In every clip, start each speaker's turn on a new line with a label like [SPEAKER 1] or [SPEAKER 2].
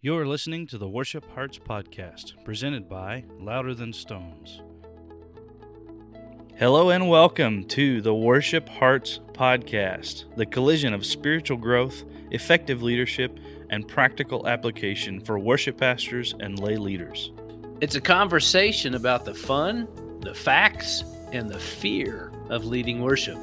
[SPEAKER 1] You're listening to the Worship Hearts podcast, presented by Louder Than Stones. Hello and welcome to the Worship Hearts podcast, the collision of spiritual growth, effective leadership, and practical application for worship pastors and lay leaders.
[SPEAKER 2] It's a conversation about the fun, the facts, and the fear of leading worship,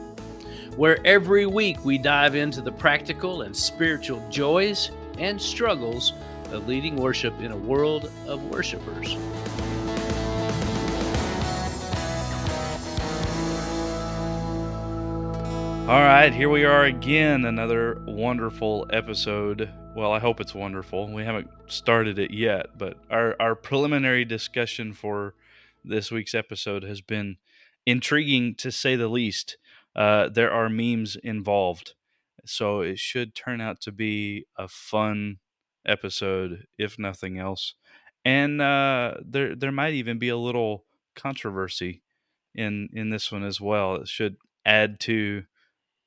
[SPEAKER 2] where every week we dive into the practical and spiritual joys and struggles of leading worship in a world of worshipers.
[SPEAKER 1] All right, here we are again, another wonderful episode. Well, I hope it's wonderful. We haven't started it yet, but our, our preliminary discussion for this week's episode has been intriguing to say the least. Uh, there are memes involved, so it should turn out to be a fun episode, if nothing else. And uh, there there might even be a little controversy in in this one as well. It should add to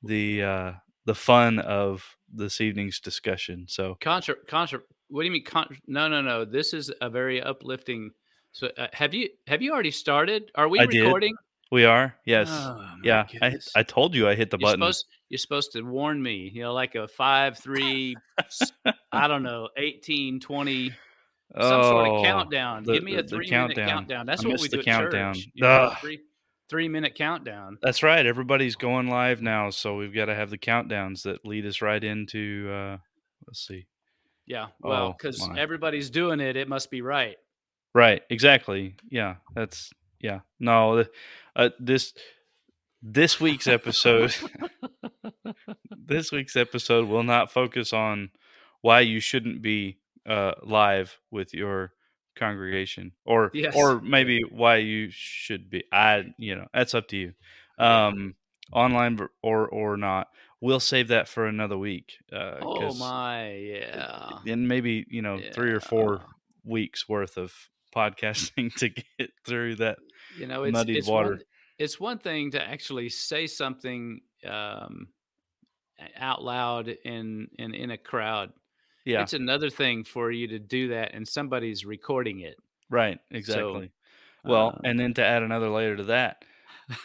[SPEAKER 1] the uh, the fun of this evening's discussion. So
[SPEAKER 2] contra contra. What do you mean? Contra- no, no, no. This is a very uplifting. So, uh, have you have you already started? Are we
[SPEAKER 1] I
[SPEAKER 2] recording?
[SPEAKER 1] Did. We are. Yes.
[SPEAKER 2] Oh,
[SPEAKER 1] yeah. I, I told you I hit the
[SPEAKER 2] you're
[SPEAKER 1] button.
[SPEAKER 2] Supposed, you're supposed to warn me. You know, like a five, three, I don't know, 18, 20, some
[SPEAKER 1] oh,
[SPEAKER 2] sort of countdown.
[SPEAKER 1] the-
[SPEAKER 2] Give me
[SPEAKER 1] the-
[SPEAKER 2] a three
[SPEAKER 1] countdown.
[SPEAKER 2] minute countdown. That's
[SPEAKER 1] I
[SPEAKER 2] what we
[SPEAKER 1] the
[SPEAKER 2] do at
[SPEAKER 1] countdown.
[SPEAKER 2] church. Know, three, three minute countdown.
[SPEAKER 1] That's right. Everybody's going live now, so we've got to have the countdowns that lead us right into. Uh, let's see.
[SPEAKER 2] Yeah. Well,
[SPEAKER 1] Oh,
[SPEAKER 2] because
[SPEAKER 1] my.
[SPEAKER 2] everybody's doing it, it must be right.
[SPEAKER 1] Right. Exactly. Yeah. That's yeah. No. Uh, this this week's episode. this week's episode will not focus on why you shouldn't be uh, live with your congregation, or
[SPEAKER 2] Yes.
[SPEAKER 1] or maybe why you should be. I you know that's up to you. Um, online or or not. We'll save that for another week. Uh,
[SPEAKER 2] Oh my, yeah.
[SPEAKER 1] and maybe you know three or four weeks worth of podcasting to get through that.
[SPEAKER 2] You know, it's
[SPEAKER 1] muddied
[SPEAKER 2] it's
[SPEAKER 1] water.
[SPEAKER 2] One, it's one thing to actually say something um, out loud in in in a crowd.
[SPEAKER 1] Yeah,
[SPEAKER 2] It's another thing for you to do that and somebody's recording it.
[SPEAKER 1] right. Exactly.
[SPEAKER 2] So,
[SPEAKER 1] well,
[SPEAKER 2] uh,
[SPEAKER 1] and then to add another layer to that,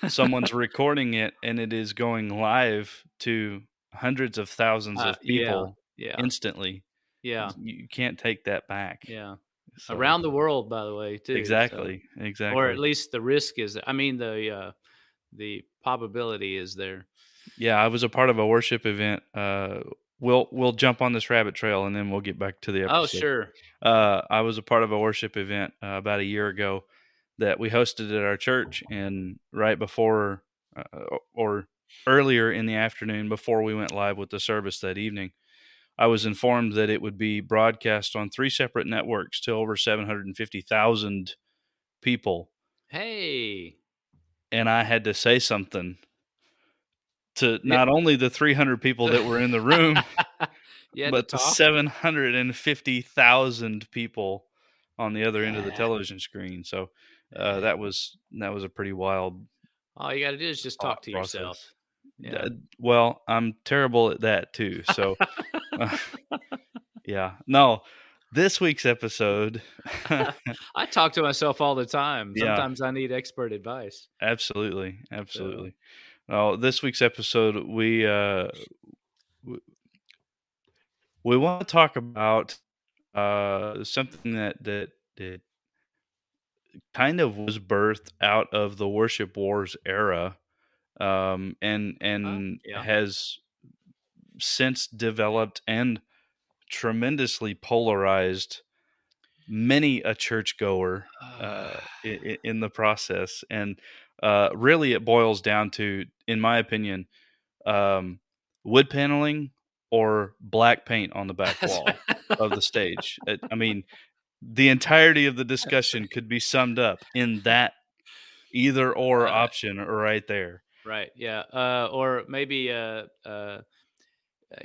[SPEAKER 1] someone's recording it and it is going live to hundreds of thousands
[SPEAKER 2] Uh,
[SPEAKER 1] of
[SPEAKER 2] yeah,
[SPEAKER 1] people
[SPEAKER 2] yeah,
[SPEAKER 1] instantly.
[SPEAKER 2] yeah,
[SPEAKER 1] You can't take that back.
[SPEAKER 2] yeah.
[SPEAKER 1] So-
[SPEAKER 2] Around the world, by the way, too. so-
[SPEAKER 1] exactly, exactly.
[SPEAKER 2] or at least the risk is. I mean, the uh, the probability is there.
[SPEAKER 1] yeah, I was a part of a worship event. Uh, we'll we'll jump on this rabbit trail and then we'll get back to the episode.
[SPEAKER 2] Oh, sure.
[SPEAKER 1] uh, I was a part of a worship event uh, about a year ago that we hosted at our church, and right before uh, or earlier in the afternoon, before we went live with the service that evening, I was informed that it would be broadcast on three separate networks to over seven hundred and fifty thousand people,
[SPEAKER 2] Hey,
[SPEAKER 1] and I had to say something to not only the three hundred people that were in the room. but
[SPEAKER 2] to
[SPEAKER 1] the 750,000 people on the other end of the television screen. So uh, that was that was a pretty wild
[SPEAKER 2] All you got to do is just talk to
[SPEAKER 1] process.
[SPEAKER 2] yourself. Yeah.
[SPEAKER 1] well, I'm terrible at that too. So uh, yeah, no. This week's episode,
[SPEAKER 2] I talk to myself all the time.
[SPEAKER 1] Yeah.
[SPEAKER 2] Sometimes I need expert advice.
[SPEAKER 1] absolutely, absolutely. Oh, this week's episode, we uh, w- we want to talk about uh, something that that that kind of was birthed out of the worship wars era, um, and and
[SPEAKER 2] yeah.
[SPEAKER 1] has since developed and tremendously polarized many a churchgoer uh, in, in the process. And uh, really, it boils down to, in my opinion, um, wood paneling or black paint on the back wall of the stage. It- I mean, the entirety of the discussion could be summed up in that either or option right there.
[SPEAKER 2] Right. Yeah. Uh, or maybe uh, uh,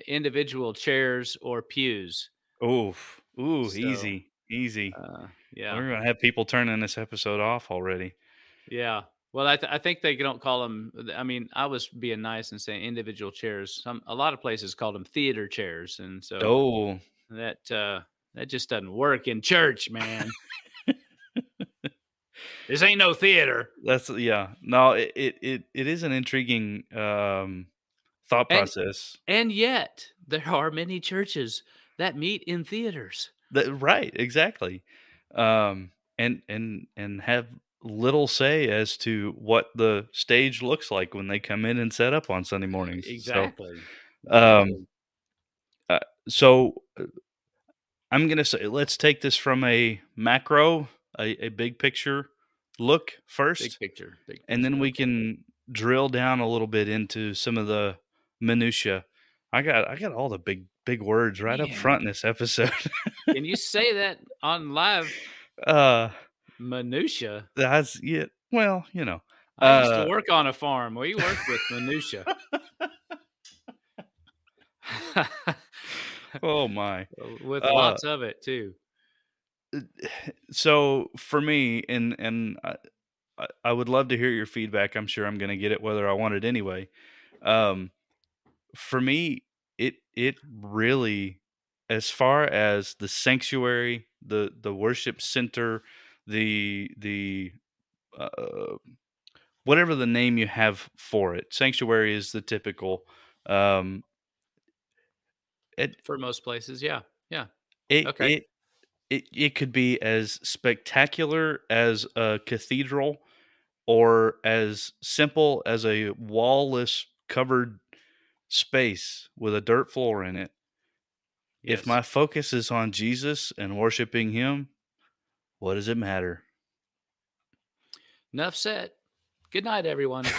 [SPEAKER 2] individual chairs or pews.
[SPEAKER 1] Oof. Ooh,
[SPEAKER 2] So,
[SPEAKER 1] easy, easy.
[SPEAKER 2] Uh, yeah.
[SPEAKER 1] We're gonna have people turning this episode off already.
[SPEAKER 2] Yeah. Well, I, th- I think they don't call them. I mean, I was being nice and saying individual chairs. Some a lot of places call them theater chairs, and so
[SPEAKER 1] Oh,
[SPEAKER 2] that uh, that just doesn't work in church, man. This ain't no theater.
[SPEAKER 1] That's yeah. No, it it it, it is an intriguing um, thought process.
[SPEAKER 2] And yet, there are many churches that meet in theaters.
[SPEAKER 1] That, right, exactly. Um, and and and have little say as to what the stage looks like when they come in and set up on Sunday mornings. So-
[SPEAKER 2] Exactly.
[SPEAKER 1] um, so uh, I'm gonna say let's take this from a macro, a, a big picture look first,
[SPEAKER 2] big picture. Big
[SPEAKER 1] and then we can drill down a little bit into some of the minutia. I got I got all the big big words right up front in this episode.
[SPEAKER 2] Can you say that on live
[SPEAKER 1] uh,
[SPEAKER 2] minutia?
[SPEAKER 1] that's yeah. Well, you know,
[SPEAKER 2] I used
[SPEAKER 1] Uh,
[SPEAKER 2] to work on a farm. We worked with minutia.
[SPEAKER 1] oh my.
[SPEAKER 2] with
[SPEAKER 1] Uh,
[SPEAKER 2] lots of it too.
[SPEAKER 1] so for me and and I, I- would love to hear your feedback i'm sure i'm going to get it whether i want it anyway um for me it it really as far as the sanctuary the the worship center the the uh, whatever the name you have for it sanctuary is the typical um it
[SPEAKER 2] For most places, yeah.
[SPEAKER 1] it,
[SPEAKER 2] Okay.
[SPEAKER 1] it it it could be as spectacular as a cathedral or as simple as a wall-less covered space with a dirt floor in it.
[SPEAKER 2] Yes.
[SPEAKER 1] If my focus is on Jesus and worshiping him, what does it matter?
[SPEAKER 2] enough said. Good night, everyone.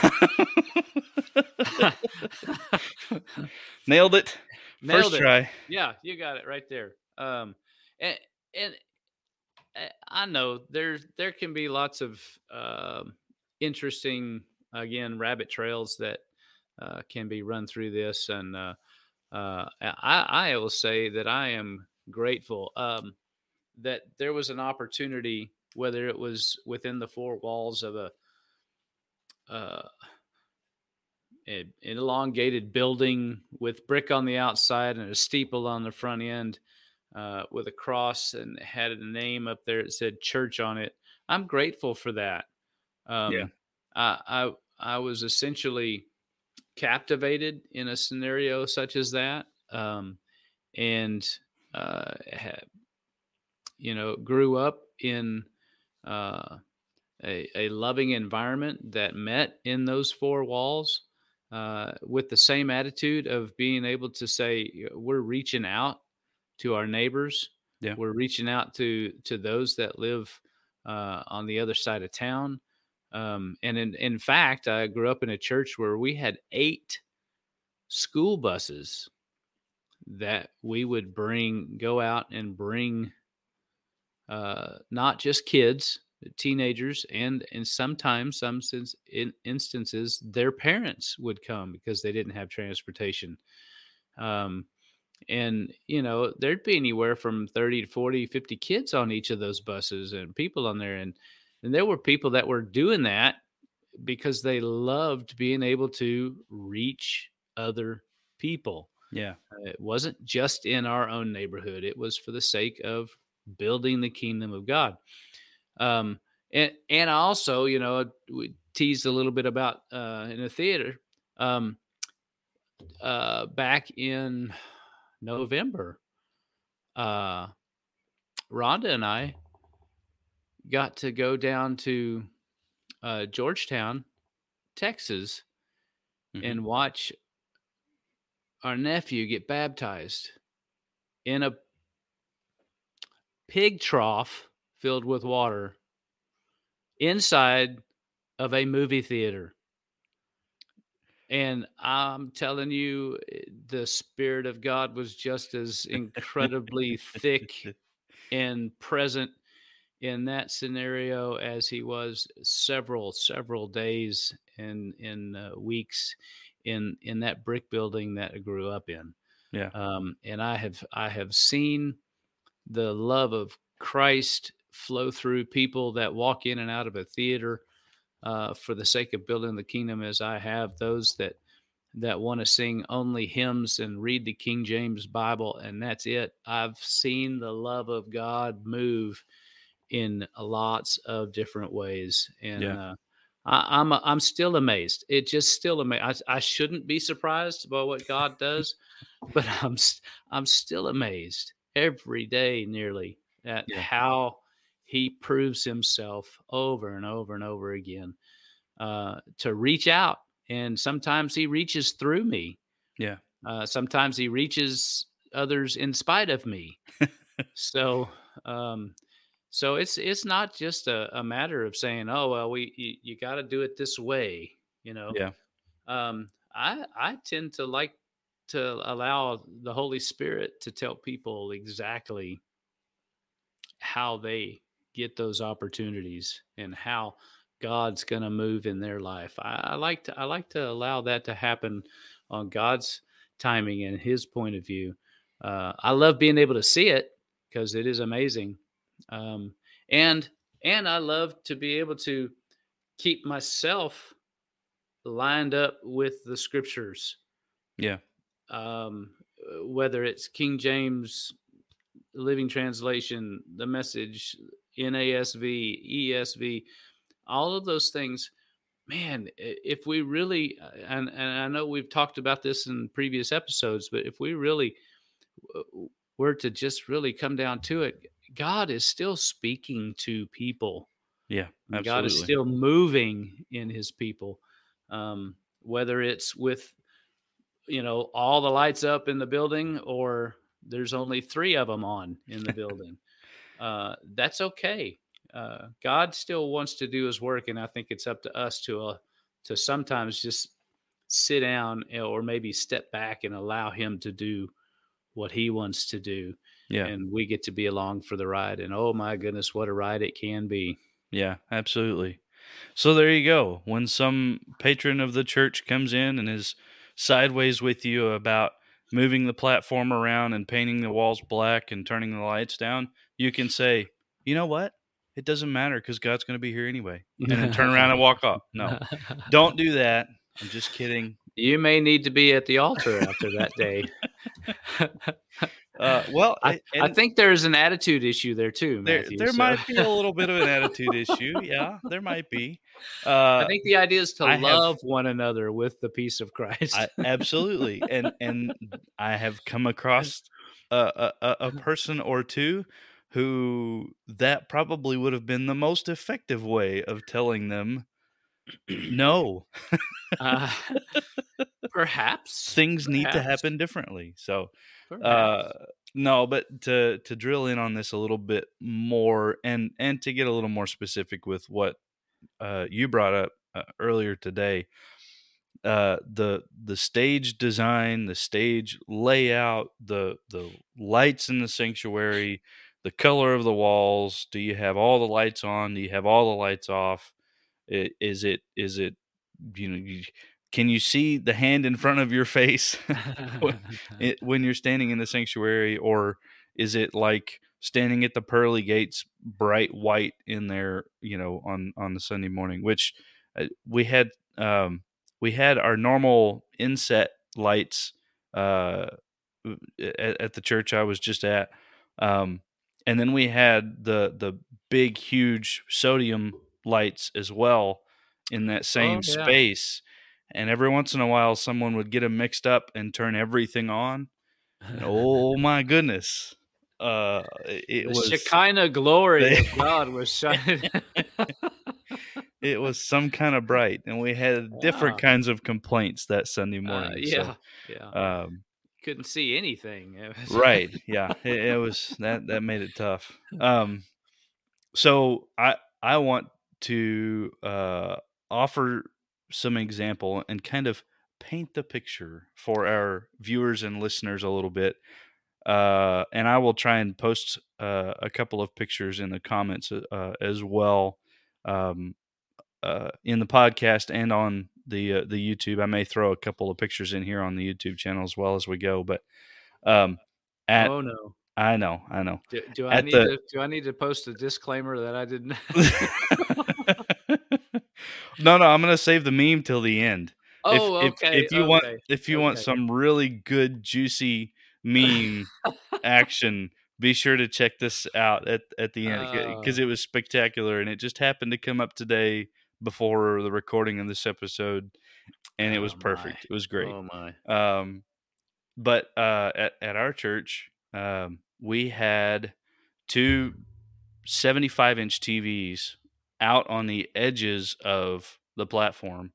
[SPEAKER 1] Nailed it.
[SPEAKER 2] Nailed
[SPEAKER 1] First
[SPEAKER 2] it.
[SPEAKER 1] try.
[SPEAKER 2] Yeah, you got it right there. Um, and and uh, I know there's there can be lots of um, interesting again rabbit trails that uh, can be run through this, and uh, uh, I I will say that I am grateful um, that there was an opportunity, whether it was within the four walls of a uh, an elongated building with brick on the outside and a steeple on the front end uh, with a cross and had a name up there that said church on it. I'm grateful for that. Um,
[SPEAKER 1] Yeah.
[SPEAKER 2] I, I I was essentially captivated in a scenario such as that, um, and uh, had, you know grew up in uh, a, a loving environment that met in those four walls uh, with the same attitude of being able to say we're reaching out to our neighbors.
[SPEAKER 1] Yeah.
[SPEAKER 2] we're reaching out to to those that live uh, on the other side of town. Um, and in, in fact i grew up in a church where we had eight school buses that we would bring go out and bring uh, not just kids teenagers and and sometimes some since in instances their parents would come because they didn't have transportation. Um and you know there'd be anywhere from 30 to 40 50 kids on each of those buses and people on there. And and there were people that were doing that because they loved being able to reach other people.
[SPEAKER 1] Yeah.
[SPEAKER 2] uh, it wasn't just in our own neighborhood. It was for the sake of building the kingdom of god. Um and and also you know we teased a little bit about uh in the theater um uh back in november uh rhonda and i got to go down to uh georgetown texas
[SPEAKER 1] Mhm.
[SPEAKER 2] and watch our nephew get baptized in a pig trough filled with water inside of a movie theater. And I'm telling you, eh, the Spirit of God was just as incredibly thick and present in that scenario as he was several several days and in uh, weeks in in that brick building that I grew up in.
[SPEAKER 1] Yeah.
[SPEAKER 2] Um, and I have I have seen the love of Christ flow through people that walk in and out of a theater uh, for the sake of building the kingdom, as I have those that that want to sing only hymns and read the King James Bible, and that's it. I've seen the love of God move in lots of different ways, and
[SPEAKER 1] Yeah.
[SPEAKER 2] uh, I, I'm I'm still amazed. It just still amazed. I, I shouldn't be surprised by what God does, but I'm I'm still amazed every day, nearly at
[SPEAKER 1] Yeah.
[SPEAKER 2] how He proves Himself over and over and over again uh, to reach out. And sometimes He reaches through me.
[SPEAKER 1] Yeah.
[SPEAKER 2] Uh, sometimes He reaches others in spite of me. so um, so it's it's not just a, a matter of saying, oh well, we you, you got to do it this way, you know.
[SPEAKER 1] Yeah.
[SPEAKER 2] Um, I I tend to like to allow the Holy Spirit to tell people exactly how they get those opportunities and how God's going to move in their life. I, I like to I like to allow that to happen on God's timing and His point of view. Uh, I love being able to see it because it is amazing, um, and and I love to be able to keep myself lined up with the scriptures
[SPEAKER 1] Yeah.
[SPEAKER 2] um, whether it's King James Living Translation, the Message, NASV, ESV, all of those things. Man, if we really, uh, and, and I know we've talked about this in previous episodes, but if we really were to just really come down to it, God is still speaking to people.
[SPEAKER 1] Yeah. Absolutely.
[SPEAKER 2] God is still moving in his people. Um, whether it's with, you know, all the lights up in the building or there's only three of them on in the building, uh, that's okay. Uh, God still wants to do his work. And I think it's up to us to, uh, to sometimes just sit down eh, or maybe step back and allow him to do what he wants to do.
[SPEAKER 1] yeah.
[SPEAKER 2] And we get to be along for the ride. And oh my goodness, what a ride it can be.
[SPEAKER 1] Yeah, absolutely. So there you go. When some patron of the church comes in and is sideways with you about moving the platform around and painting the walls black and turning the lights down, you can say, "You know what? It doesn't matter because God's going to be here anyway." And then turn around and walk off. No, don't do that. I'm just kidding.
[SPEAKER 2] You may need to be at the altar after that day.
[SPEAKER 1] Uh, well,
[SPEAKER 2] I, I think there's an attitude issue there too,
[SPEAKER 1] there
[SPEAKER 2] Matthew.
[SPEAKER 1] there
[SPEAKER 2] so-
[SPEAKER 1] might be a little bit of an attitude issue. Yeah, there might be. Uh,
[SPEAKER 2] I think the idea is to
[SPEAKER 1] I have-
[SPEAKER 2] love one another with the peace of Christ.
[SPEAKER 1] I, absolutely, and and I have come across a a- a person or two who that probably would have been the most effective way of telling them no.
[SPEAKER 2] Uh, perhaps
[SPEAKER 1] things need to happen differently so uh no but to to drill in on this a little bit more and and to get a little more specific with what uh you brought up uh, earlier today uh the the stage design the stage layout the the lights in the sanctuary the color of the walls do you have all the lights on do you have all the lights off? Is it is it you know you, can you see the hand in front of your face when you're standing in the sanctuary? Or is it like standing at the pearly gates bright white in there you know on on the sunday morning? Which uh, we had um we had our normal inset lights uh at, at the church i was just at um and then we had the the big huge sodium lights as well in that same
[SPEAKER 2] Oh, yeah.
[SPEAKER 1] space and every once in a while someone would get them mixed up and turn everything on and oh my goodness uh it
[SPEAKER 2] the
[SPEAKER 1] was
[SPEAKER 2] Shekinah glory
[SPEAKER 1] they-
[SPEAKER 2] of God was shining.
[SPEAKER 1] it was some kind of bright and we had different
[SPEAKER 2] Wow.
[SPEAKER 1] kinds of complaints that sunday
[SPEAKER 2] Uh,
[SPEAKER 1] morning
[SPEAKER 2] yeah, yeah.
[SPEAKER 1] so, um
[SPEAKER 2] Couldn't see anything.
[SPEAKER 1] Right yeah it, it was that that made it tough um so i i want to uh offer some example and kind of paint the picture for our viewers and listeners a little bit uh and i will try and post uh, a couple of pictures in the comments uh, as well um uh in the podcast and on the uh, the youtube i may throw a couple of pictures in here on the youtube channel as well as we go but um at
[SPEAKER 2] oh no.
[SPEAKER 1] I know, I know.
[SPEAKER 2] Do, do I
[SPEAKER 1] at
[SPEAKER 2] need
[SPEAKER 1] the-
[SPEAKER 2] to do I need to post a disclaimer that I didn't?
[SPEAKER 1] no, no, I'm gonna save the meme till the end.
[SPEAKER 2] Oh,
[SPEAKER 1] if,
[SPEAKER 2] okay.
[SPEAKER 1] If, if you want, if you want some really good juicy meme action, be sure to check this out at at the end because
[SPEAKER 2] Oh.
[SPEAKER 1] it was spectacular and it just happened to come up today before the recording of this episode, and it was
[SPEAKER 2] Oh, my.
[SPEAKER 1] perfect. It was great.
[SPEAKER 2] Oh my.
[SPEAKER 1] Um, but uh, at at our church, um, we had two 75 inch TVs out on the edges of the platform,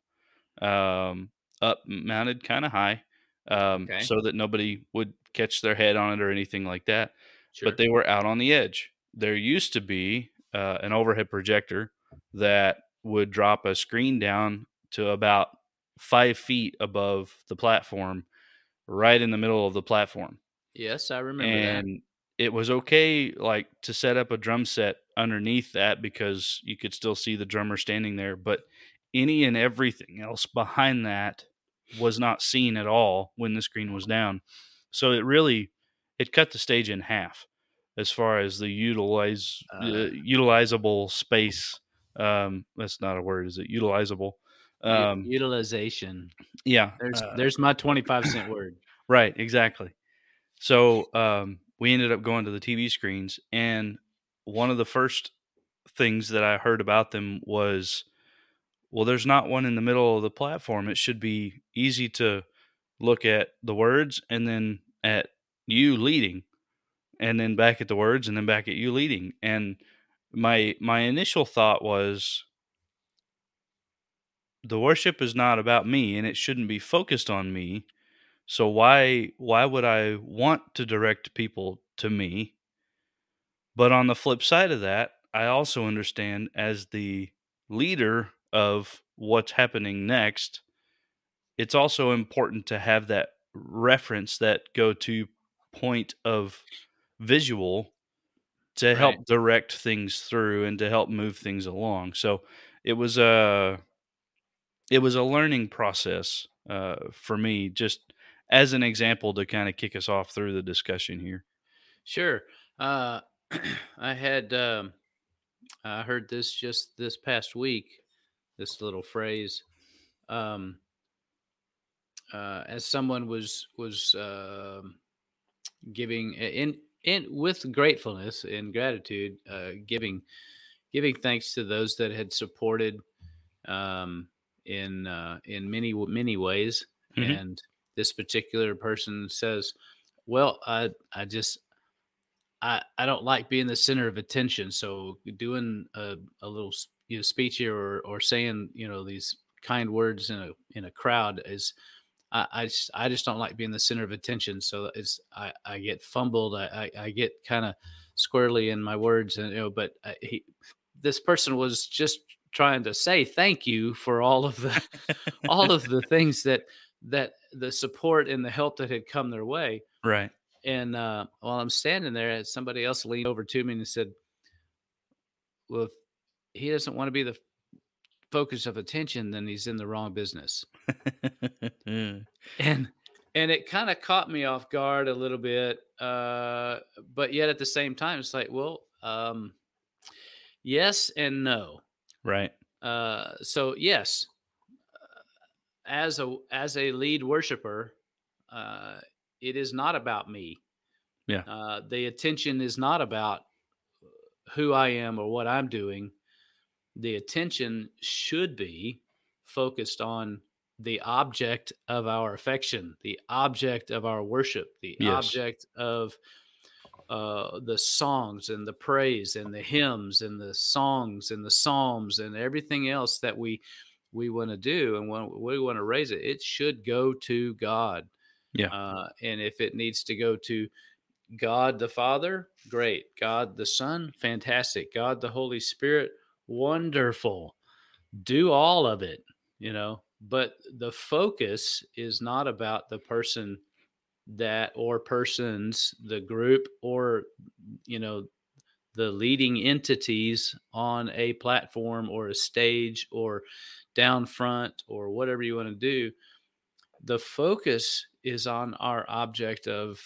[SPEAKER 1] um, up mounted kind of high, um,
[SPEAKER 2] Okay.
[SPEAKER 1] so that nobody would catch their head on it or anything like that.
[SPEAKER 2] Sure.
[SPEAKER 1] But they were out on the edge. There used to be uh, an overhead projector that would drop a screen down to about five feet above the platform, right in the middle of the platform
[SPEAKER 2] yes, I remember that.
[SPEAKER 1] and it was okay like to set up a drum set underneath that because you could still see the drummer standing there but any and everything else behind that was not seen at all when the screen was down so it really it cut the stage in half as far as the utilize uh,
[SPEAKER 2] Uh.
[SPEAKER 1] utilizable space um that's not a word is it utilizable um
[SPEAKER 2] utilization.
[SPEAKER 1] yeah
[SPEAKER 2] There's
[SPEAKER 1] uh,
[SPEAKER 2] there's my 25 cent word.
[SPEAKER 1] Right, exactly. So um, we ended up going to the TV screens, and one of the first things that I heard about them was, well, there's not one in the middle of the platform. It should be easy to look at the words and then at you leading, and then back at the words and then back at you leading. And my my initial thought was, the worship is not about me, and it shouldn't be focused on me. So why why would I want to direct people to me? But on the flip side of that, I also understand as the leader of what's happening next, it's also important to have that reference that go to point of visual to help direct things through and to help move things along. So it was a it was a learning process uh, for me just as an example to kind of kick us off through the discussion here.
[SPEAKER 2] Sure. Uh, I had um, I heard this just this past week. This little phrase, um, uh, as someone was was um giving in in with gratefulness and gratitude, uh, giving giving thanks to those that had supported um, in uh, in many many ways.
[SPEAKER 1] Mhm.
[SPEAKER 2] And this particular person says, "Well, I I just I I don't like being the center of attention. So doing a, a little you know, speech here or or saying you know these kind words in a in a crowd is." I, I just I just don't like being the center of attention. So it's I, I get fumbled. I, I, I get kind of squarely in my words, and you know. But I, he, this person was just trying to say thank you for all of the all of the things that that the support and the help that had come their way.
[SPEAKER 1] right.
[SPEAKER 2] And uh, while I'm standing there, somebody else leaned over to me and said, "Well, if he doesn't want to be the focus of attention, then he's in the wrong business." and and it kind of caught me off guard a little bit uh but yet at the same time it's like well um yes and no
[SPEAKER 1] right.
[SPEAKER 2] uh so yes as a as a lead worshiper uh it is not about me
[SPEAKER 1] Yeah.
[SPEAKER 2] uh the attention is not about who i am or what i'm doing the attention should be focused on the object of our affection, the object of our worship, the
[SPEAKER 1] Yes.
[SPEAKER 2] object of uh, the songs and the praise and the hymns and the songs and the psalms and everything else that we we want to do and when we want to raise it. It should go to God.
[SPEAKER 1] Yeah.
[SPEAKER 2] Uh, and if it needs to go to God the Father, great. God the Son, fantastic. God the Holy Spirit, wonderful. Do all of it, you know. But the focus is not about the person that or persons, the group, or you know, the leading entities on a platform or a stage or down front or whatever you want to do. The focus is on our object of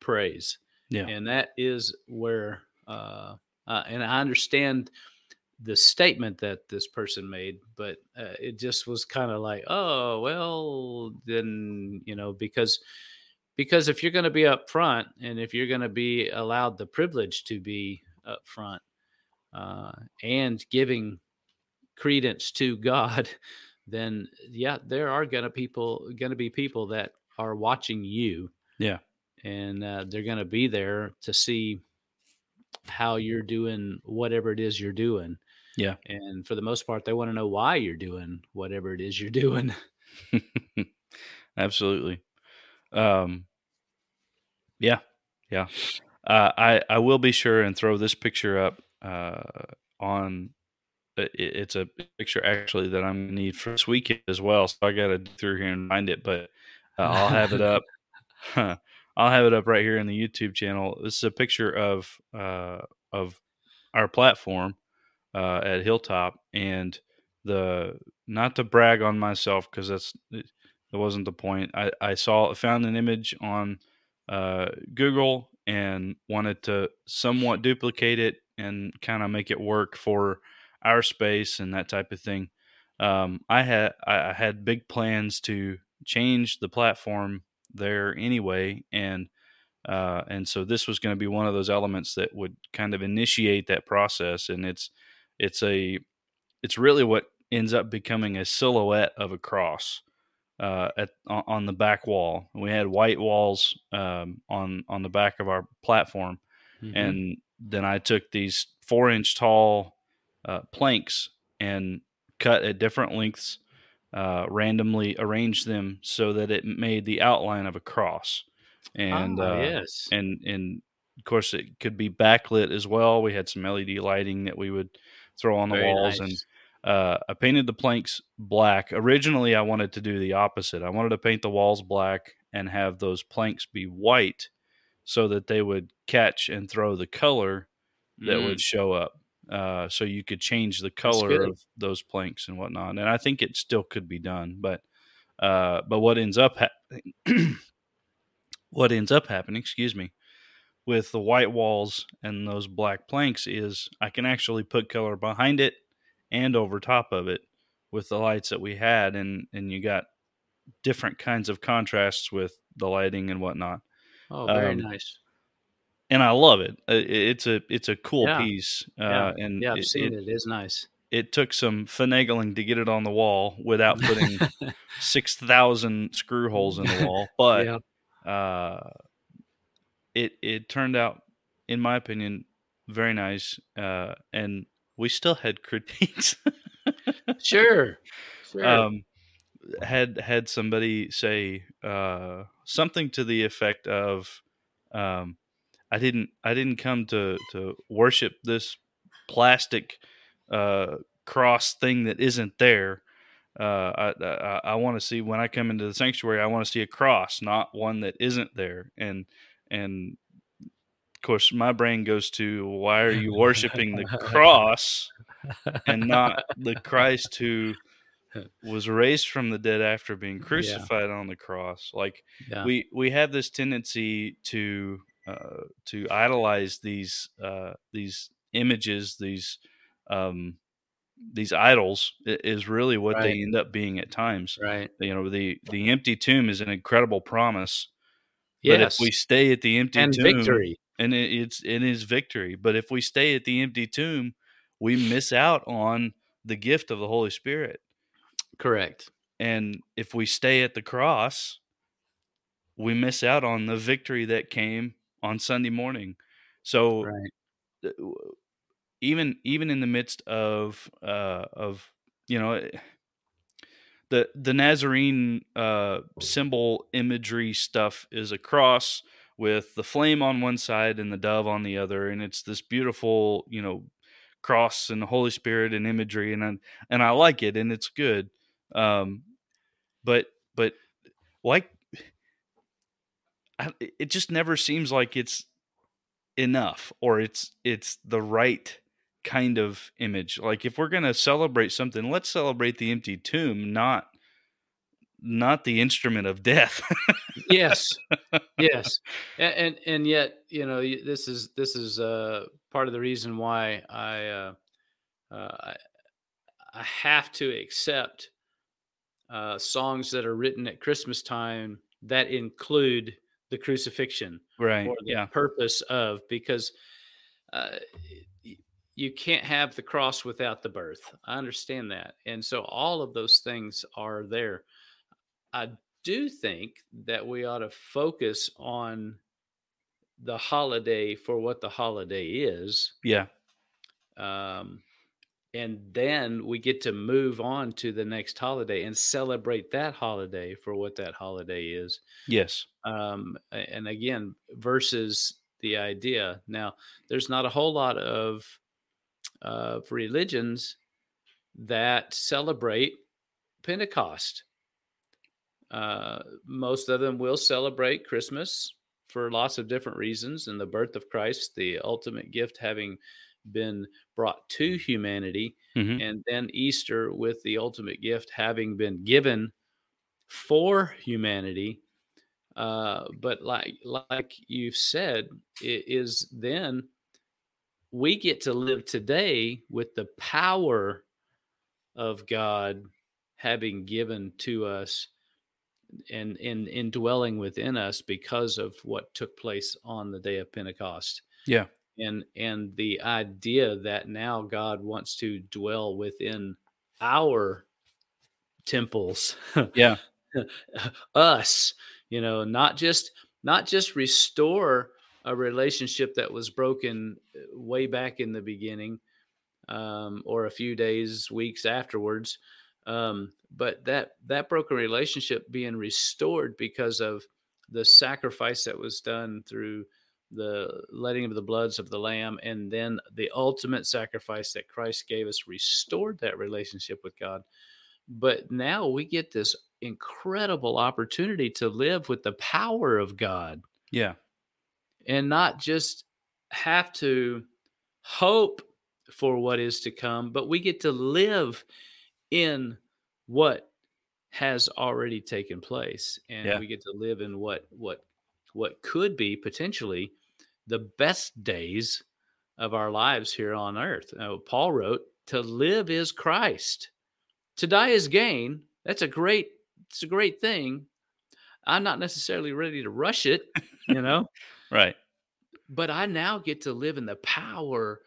[SPEAKER 2] praise
[SPEAKER 1] Yeah.
[SPEAKER 2] and that is where uh, uh and i understand the statement that this person made, but uh, it just was kind of like, oh well, then you know because because if you're going to be up front and if you're going to be allowed the privilege to be up front uh, and giving credence to God, then yeah, there are going to people going to be people that are watching you.
[SPEAKER 1] Yeah,
[SPEAKER 2] and uh, they're going to be there to see how you're doing whatever it is you're doing.
[SPEAKER 1] Yeah.
[SPEAKER 2] And for the most part, they want to know why you're doing whatever it is you're doing.
[SPEAKER 1] Absolutely. Um, yeah, yeah. Uh, I I will be sure and throw this picture up uh, on. It, it's a picture actually that I'm gonna need for this weekend as well. So I got to through here and find it, but uh, I'll have it up. I'll have it up right here in the YouTube channel. This is a picture of uh, of our platform uh, at Hilltop, and the not to brag on myself because that's that wasn't the point. I, I saw found an image on uh, Google and wanted to somewhat duplicate it and kind of make it work for our space and that type of thing. Um, I had I had big plans to change the platform there anyway, and uh, and so this was going to be one of those elements that would kind of initiate that process. And it's it's a it's really what ends up becoming a silhouette of a cross uh, at on the back wall. We had white walls um, on on the back of our platform, mm-hmm. and then I took these four inch tall uh, planks and cut at different lengths, uh, randomly arranged them so that it made the outline of a cross. And
[SPEAKER 2] ah, uh, yes,
[SPEAKER 1] and and of course it could be backlit as well. We had some LED lighting that we would throw on the Very walls nice. and uh, I painted the planks black. Originally, I wanted to do the opposite. I wanted to paint the walls black and have those planks be white so that they would catch and throw the color that mm. would show up. Uh, so you could change the color of those planks and whatnot. And I think it still could be done, but uh, but what ends up happening, what ends up happening, excuse me, with the white walls and those black planks is I can actually put color behind it and over top of it with the lights that we had and and you got different kinds of contrasts with the lighting and whatnot
[SPEAKER 2] oh very um, nice
[SPEAKER 1] and i love it it's a it's a cool yeah. piece
[SPEAKER 2] yeah. Uh, and yeah i've it, seen it, it is nice
[SPEAKER 1] it took some finagling to get it on the wall without putting 6000 screw holes in the wall but yeah. uh, it it turned out in my opinion very nice uh, and we still had critiques.
[SPEAKER 2] sure.
[SPEAKER 1] Sure. Um, had had somebody say uh, something to the effect of, um, "I didn't I didn't come to to worship this plastic uh, cross thing that isn't there. Uh, I I, I want to see when I come into the sanctuary. I want to see a cross, not one that isn't there." And and of course, my brain goes to why are you worshiping the cross and not the Christ who was raised from the dead after being crucified yeah. on the cross? Like yeah. we we have this tendency to uh, to idolize these uh, these images, these um, these idols is really what right. they end up being at times.
[SPEAKER 2] Right.
[SPEAKER 1] You know, the the empty tomb is an incredible promise. Yes. But if we stay at the empty
[SPEAKER 2] and
[SPEAKER 1] tomb,
[SPEAKER 2] victory
[SPEAKER 1] and it, it's it is victory. But if we stay at the empty tomb, we miss out on the gift of the Holy Spirit.
[SPEAKER 2] Correct.
[SPEAKER 1] And if we stay at the cross, we miss out on the victory that came on Sunday morning. So right. even even in the midst of uh, of you know the the Nazarene uh, symbol imagery stuff is a cross with the flame on one side and the dove on the other, and it's this beautiful, you know, cross and the Holy Spirit and imagery, and I, and I like it, and it's good. Um, but but? I, it just never seems like it's enough, or it's it's the right kind of image. Like if we're gonna celebrate something, let's celebrate the empty tomb, not not the instrument of death.
[SPEAKER 2] yes, yes, and, and, and yet you know this is this is uh, part of the reason why I uh, uh, I, I have to accept uh, songs that are written at Christmas time that include the crucifixion
[SPEAKER 1] Right.
[SPEAKER 2] or the
[SPEAKER 1] Yeah.
[SPEAKER 2] purpose of because uh, you can't have the cross without the birth. I understand that, and so all of those things are there. I do think that we ought to focus on the holiday for what the holiday is,
[SPEAKER 1] Yeah.
[SPEAKER 2] um, and then we get to move on to the next holiday and celebrate that holiday for what that holiday is
[SPEAKER 1] Yes.
[SPEAKER 2] um, and again versus the idea now there's not a whole lot of of religions that celebrate pentecost uh, most of them will celebrate christmas for lots of different reasons and the birth of christ the ultimate gift having been brought to humanity
[SPEAKER 1] Mhm.
[SPEAKER 2] and then easter with the ultimate gift having been given for humanity uh, but like like you've said, it is then we get to live today with the power of God having given to us and in indwelling within us because of what took place on the day of Pentecost.
[SPEAKER 1] Yeah.
[SPEAKER 2] And and the idea that now God wants to dwell within our temples
[SPEAKER 1] Yeah.
[SPEAKER 2] us you know not just not just restore a relationship that was broken uh, way back in the beginning um, or a few days weeks afterwards um, but that that broken relationship being restored because of the sacrifice that was done through the letting of the bloods of the lamb and then the ultimate sacrifice that christ gave us restored that relationship with god but now we get this incredible opportunity to live with the power of God
[SPEAKER 1] Yeah.
[SPEAKER 2] And not just have to hope for what is to come, but we get to live in what has already taken place and
[SPEAKER 1] Yeah.
[SPEAKER 2] we get to live in what what what could be potentially the best days of our lives here on earth. Uh, Paul wrote, "To live is Christ, to die is gain." That's a great it's a great thing. I'm not necessarily ready to rush it, you know,
[SPEAKER 1] Right.
[SPEAKER 2] but I now get to live in the power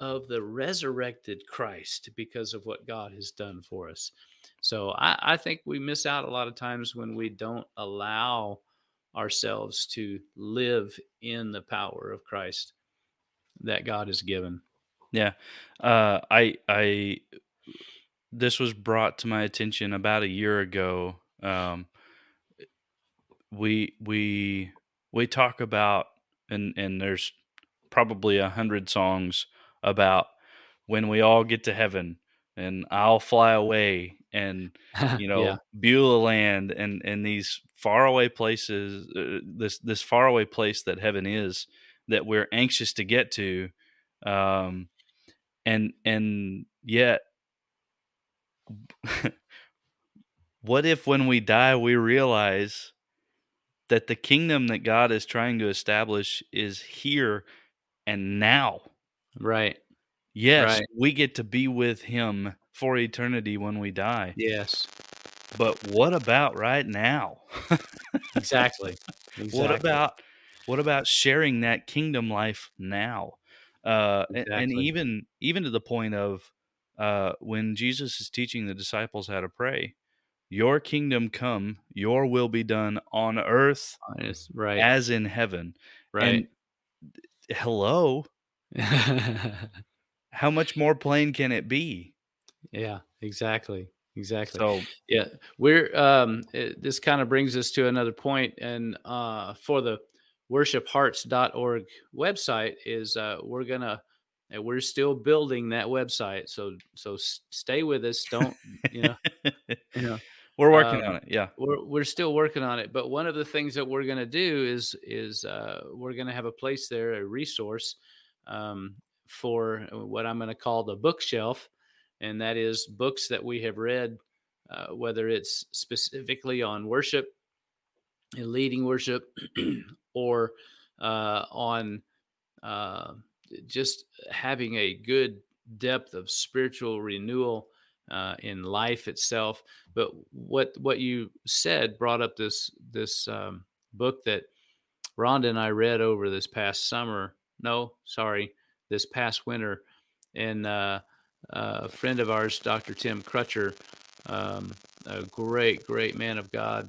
[SPEAKER 2] of the resurrected Christ because of what God has done for us. So I, I think we miss out a lot of times when we don't allow ourselves to live in the power of Christ that God has given.
[SPEAKER 1] Yeah. Uh, I I this was brought to my attention about a year ago. Um, we we we talk about and and there's probably a hundred songs about when we all get to heaven and I'll fly away and you know
[SPEAKER 2] yeah,
[SPEAKER 1] Beulah land and and these faraway places uh, this this faraway place that heaven is that we're anxious to get to um and and yet what if when we die we realize that the kingdom that God is trying to establish is here and now
[SPEAKER 2] right.
[SPEAKER 1] yes
[SPEAKER 2] Right.
[SPEAKER 1] we get to be with him for eternity when we die
[SPEAKER 2] Yes,
[SPEAKER 1] but what about right now
[SPEAKER 2] exactly. exactly.
[SPEAKER 1] what about what about sharing that kingdom life now uh a- and,
[SPEAKER 2] Exactly.
[SPEAKER 1] even even to the point of uh when jesus is teaching the disciples how to pray your kingdom come your will be done on earth
[SPEAKER 2] Yes, right?
[SPEAKER 1] as in heaven
[SPEAKER 2] right.
[SPEAKER 1] and hello how much more plain can it be
[SPEAKER 2] yeah, exactly. Exactly.
[SPEAKER 1] so
[SPEAKER 2] Yeah, we're um it, this kind of brings us to another point and uh for the worshiphearts.org website is uh we're going to and we're still building that website so so stay with us don't you know you know
[SPEAKER 1] we're working
[SPEAKER 2] Um,
[SPEAKER 1] on it yeah.
[SPEAKER 2] we're we're still working on it but one of the things that we're going to do is is uh we're going to have a place there a resource um for what I'm going to call the bookshelf and that is books that we have read uh, whether it's specifically on worship and leading worship or uh, on uh, just having a good depth of spiritual renewal uh, in life itself. But what what you said brought up this this um, book that Rhonda and I read over this past summer. No, sorry, this past winter, and uh, a friend of ours, Dr. Tim Crutcher, um, a great great man of God.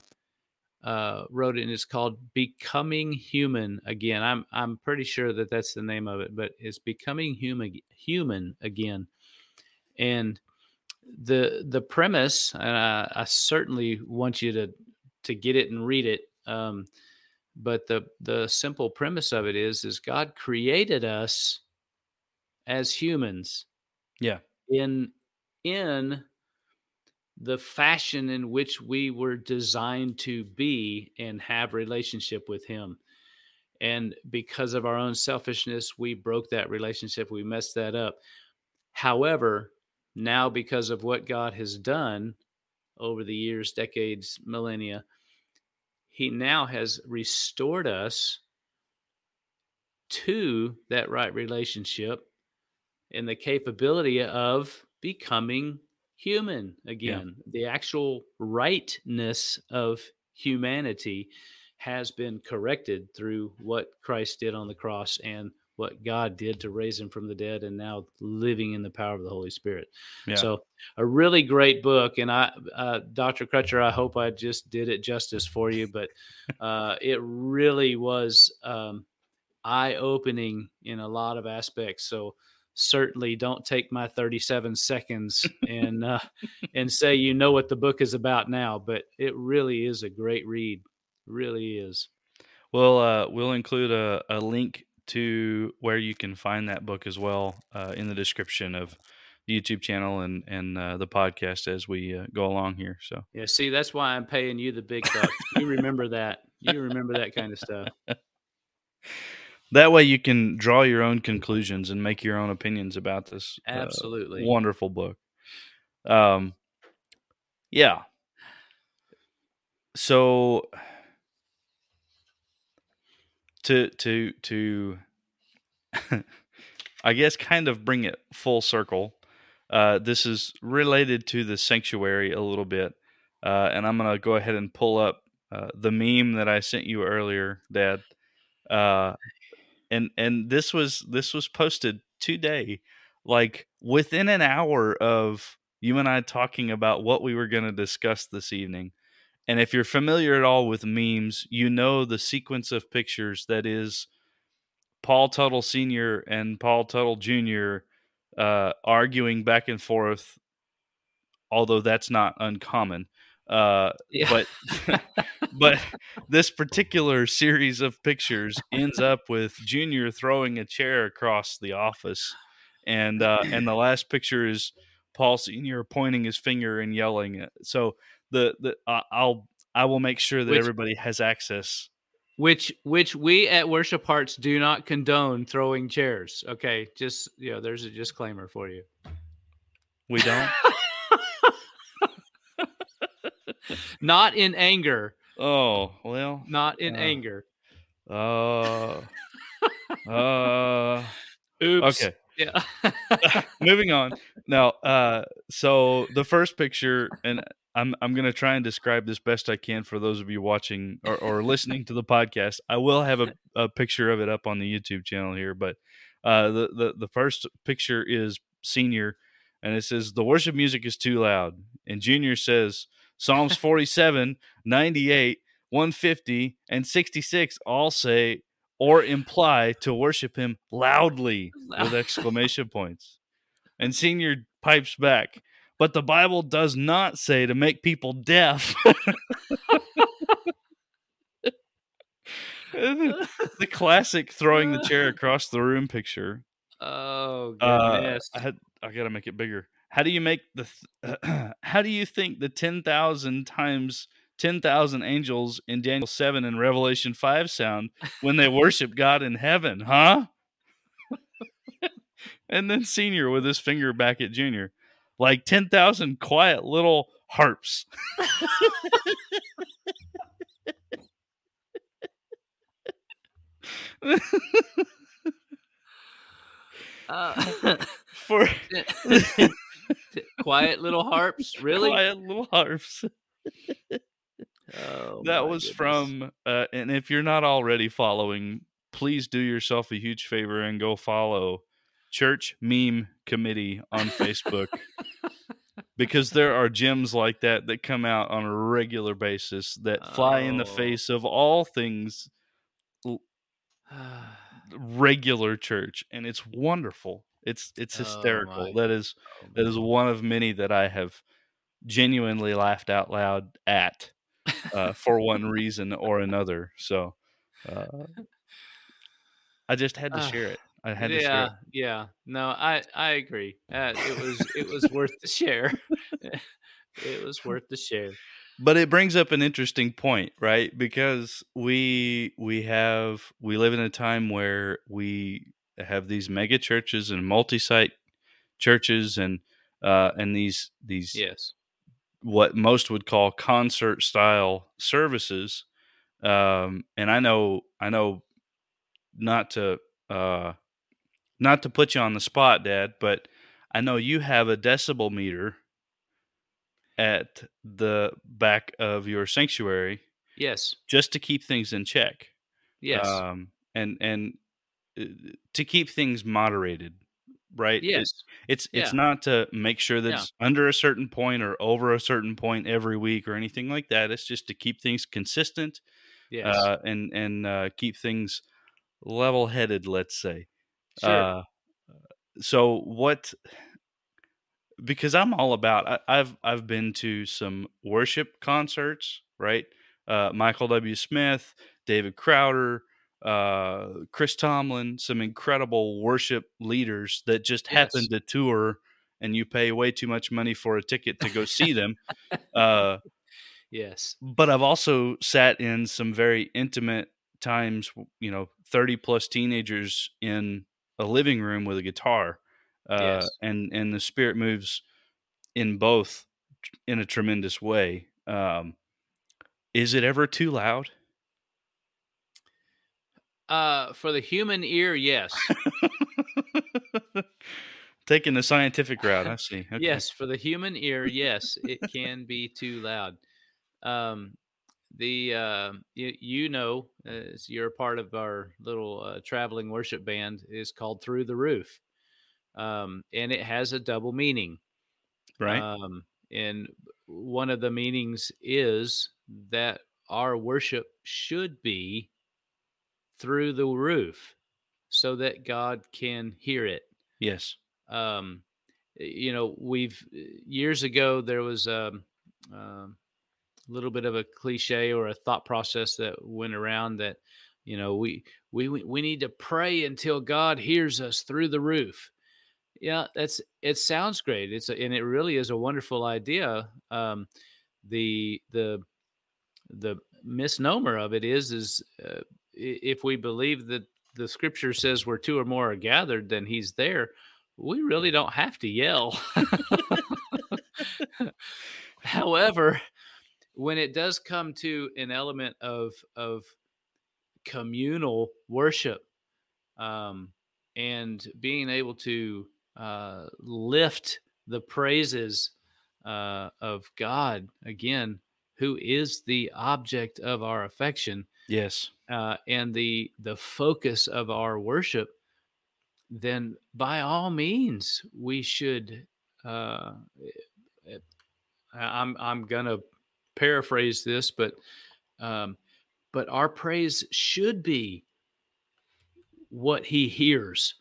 [SPEAKER 2] Uh, wrote it and it's called becoming human again i'm i'm pretty sure that that's the name of it but it's becoming human human again and the the premise, and I, I, certainly want you to to get it and read it. Um, but the the simple premise of it is is God created us as humans.
[SPEAKER 1] Yeah.
[SPEAKER 2] In in the fashion in which we were designed to be and have relationship with him and because of our own selfishness we broke that relationship we messed that up however now because of what God has done over the years, decades, millennia, he now has restored us to that right relationship and the capability of becoming human again. Yeah. The actual rightness of humanity has been corrected through what Christ did on the cross and what God did to raise him from the dead and now living in the power of the Holy Spirit. Yeah. So a really great book. And I, uh, Dr. Crutcher, I hope I just did it justice for you, but uh, it really was um, eye opening in a lot of aspects. So certainly don't take my 37 seconds and, uh, and say, you know what the book is about now, but it really is a great read. Really is.
[SPEAKER 1] Well, uh, we'll include a, a link to where you can find that book as well uh, in the description of the YouTube channel and and uh, the podcast as we uh, go along here. So
[SPEAKER 2] yeah, see, that's why I'm paying you the big bucks. you remember that. You remember that kind of stuff.
[SPEAKER 1] that way, you can draw your own conclusions and make your own opinions about this
[SPEAKER 2] uh, absolutely
[SPEAKER 1] wonderful book. Um, yeah. So to to to I guess kind of bring it full circle. Uh, this is related to the sanctuary a little bit, uh, and I'm gonna go ahead and pull up uh, the meme that I sent you earlier, Dad. Uh, and and this was this was posted today, like within an hour of you and I talking about what we were to discuss this evening. And if you're familiar at all with memes, you know the sequence of pictures that is Paul Teutul Sr. and Paul Teutul Jr. Uh, arguing back and forth, although that's not uncommon. Uh, yeah. But but this particular series of pictures ends up with Junior throwing a chair across the office, and uh, and the last picture is Paul Senior pointing his finger and yelling. So the the uh, I'll I will make sure that which, everybody has access.
[SPEAKER 2] Which which we at Worship Hearts do not condone throwing chairs. Okay, just you know, there's a disclaimer for you.
[SPEAKER 1] We don't.
[SPEAKER 2] not in anger.
[SPEAKER 1] Oh well.
[SPEAKER 2] Not in uh, anger.
[SPEAKER 1] Uh. uh.
[SPEAKER 2] Oops.
[SPEAKER 1] Okay.
[SPEAKER 2] Yeah.
[SPEAKER 1] Moving on. Now, uh, so the first picture, and I'm I'm gonna try and describe this best I can for those of you watching or, or listening to the podcast. I will have a, a picture of it up on the YouTube channel here, but uh, the, the the first picture is senior, and it says the worship music is too loud, and junior says Psalms 47, 98, 150, and 66 all say or imply to worship him loudly with exclamation points, and senior pipes back but the Bible does not say to make people deaf. the classic throwing the chair across the room picture.
[SPEAKER 2] Oh goodness!
[SPEAKER 1] Uh, I had I gotta make it bigger. How do you make the? Th- how do you think the ten thousand times ten thousand angels in Daniel seven and Revelation five sound when they worship God in heaven? Huh? and then senior with his finger back at junior like 10,000 quiet little harps.
[SPEAKER 2] uh,
[SPEAKER 1] for
[SPEAKER 2] quiet little harps, really?
[SPEAKER 1] quiet little harps.
[SPEAKER 2] Oh,
[SPEAKER 1] that was
[SPEAKER 2] goodness.
[SPEAKER 1] from uh, and if you're not already following please do yourself a huge favor and go follow church meme committee on facebook because there are gems like that that come out on a regular basis that fly in the
[SPEAKER 2] Oh.
[SPEAKER 1] face of all things regular church and it's wonderful it's it's
[SPEAKER 2] Oh,
[SPEAKER 1] hysterical
[SPEAKER 2] my
[SPEAKER 1] that is
[SPEAKER 2] Oh,
[SPEAKER 1] that is one of many that i have genuinely laughed out loud at uh, for one reason or another. So uh, I just had to
[SPEAKER 2] Ah,
[SPEAKER 1] share it. I had to share
[SPEAKER 2] yeah,
[SPEAKER 1] it.
[SPEAKER 2] yeah. No, I I agree. Uh, it was it was worth the share. it was worth the share.
[SPEAKER 1] But it brings up an interesting point, right? Because we we have we live in a time where we have these mega churches and multi-site churches and uh, and these these
[SPEAKER 2] Yes.
[SPEAKER 1] What most would call concert style services. Um, and I know, I know, not to uh, not to put you on the spot, Dad, but I know you have a decibel meter at the back of your sanctuary
[SPEAKER 2] Yes.
[SPEAKER 1] just to keep things in check.
[SPEAKER 2] Yes.
[SPEAKER 1] Um, and and uh, to keep things moderated, right?
[SPEAKER 2] Yes.
[SPEAKER 1] it's it's
[SPEAKER 2] Yeah.
[SPEAKER 1] not to make sure that
[SPEAKER 2] Yeah.
[SPEAKER 1] it's under a certain point or over a certain point every week or anything like that. It's just to keep things consistent
[SPEAKER 2] Yes.
[SPEAKER 1] uh, and and uh, keep things level headed. Let's say.
[SPEAKER 2] sure.
[SPEAKER 1] Uh, so what? Because I'm all about. I, I've I've been to some worship concerts, right? Uh, Michael W. Smith, David Crowder, uh, Chris Tomlin, some incredible worship leaders that just happen
[SPEAKER 2] Yes.
[SPEAKER 1] to tour, and you pay way too much money for a ticket to go see them. Uh,
[SPEAKER 2] yes.
[SPEAKER 1] but I've also sat in some very intimate times, you know, 30 plus teenagers in a living room with a guitar. Uh,
[SPEAKER 2] Yes.
[SPEAKER 1] and, and the spirit moves in both in a tremendous way. Um, is it ever too loud?
[SPEAKER 2] Uh, for the human ear, yes.
[SPEAKER 1] Taking the scientific route, I see. Okay.
[SPEAKER 2] Yes, for the human ear, yes, it can be too loud. Um, the uh, you, you know, as you're a part of our little uh, traveling worship band, is called Through the Roof, um, and it has a double meaning.
[SPEAKER 1] Right.
[SPEAKER 2] Um, and one of the meanings is that our worship should be through the roof, so that God can hear it
[SPEAKER 1] yes.
[SPEAKER 2] um, you know, we've years ago there was um, um, a little bit of a cliche or a thought process that went around that you know we we we need to pray until God hears us through the roof. Yeah, that's it. Sounds great. It's a, and it really is a wonderful idea. Um, the the the misnomer of it is is uh, if we believe that the scripture says where two or more are gathered, then He's there we really don't have to yell. However, when it does come to an element of of communal worship um, and being able to uh, lift the praises uh, of God again, who is the object of our affection
[SPEAKER 1] Yes.
[SPEAKER 2] uh, and the the focus of our worship, then by all means we should. Uh, eh, I- I'm I'm gonna paraphrase this, but um, but our praise should be what He hears.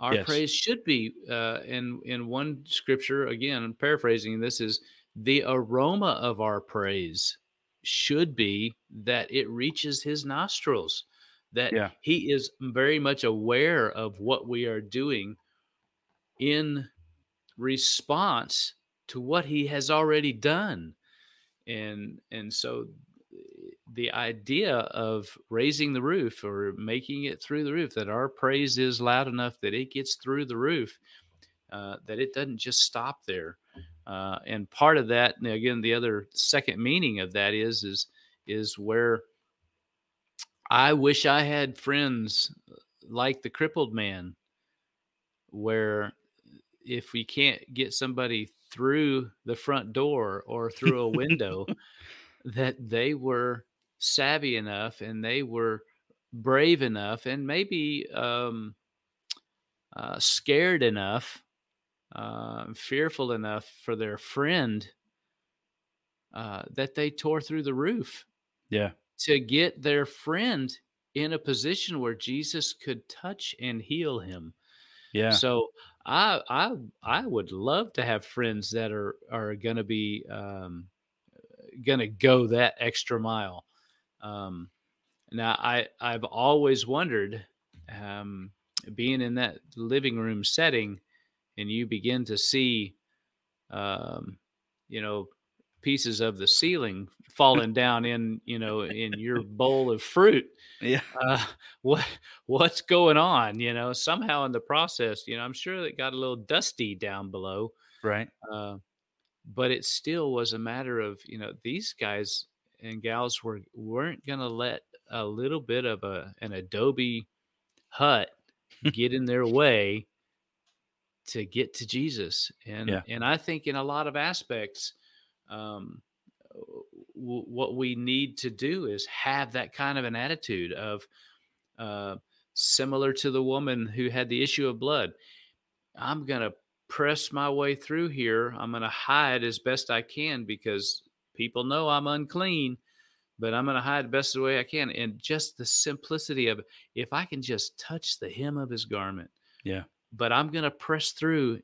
[SPEAKER 2] Our
[SPEAKER 1] Yes.
[SPEAKER 2] praise should be, uh, in in one scripture again. I'm paraphrasing this is the aroma of our praise should be that it reaches His nostrils, that
[SPEAKER 1] Yeah.
[SPEAKER 2] He is very much aware of what we are doing in response to what he has already done and and so eh, the idea of raising the roof or making it through the roof that our praise is loud enough that it gets through the roof uh, that it doesn't just stop there uh, and part of that and again the other second meaning of that is is is where i wish i had friends like the crippled man where if we can't get somebody through the front door or through a window, that they were savvy enough and they were brave enough and maybe um, uh, scared enough, uh, fearful enough for their friend uh, that they tore through the roof
[SPEAKER 1] Yeah.
[SPEAKER 2] to get their friend in a position where Jesus could touch and heal him.
[SPEAKER 1] Yeah.
[SPEAKER 2] So I I I would love to have friends that are are going to be um, going to go that extra mile. Um, now I I've always wondered, um, being in that living room setting, and you begin to see, um, you know, pieces of the ceiling falling down in you know in your bowl of fruit
[SPEAKER 1] yeah.
[SPEAKER 2] uh, what what's going on you know somehow in the process you know i'm sure it got a little dusty down below
[SPEAKER 1] Right.
[SPEAKER 2] uh, but it still was a matter of you know these guys and gals were weren't going to let a little bit of a an adobe hut get in their way to get to jesus and
[SPEAKER 1] Yeah.
[SPEAKER 2] and i think in a lot of aspects um, w- what we need to do is have that kind of an attitude of uh, similar to the woman who had the issue of blood i'm going to press my way through here i'm going to hide as best i can because people know i'm unclean but i'm going to hide the best the way i can and just the simplicity of if i can just touch the hem of his garment
[SPEAKER 1] Yeah.
[SPEAKER 2] But i'm going to press through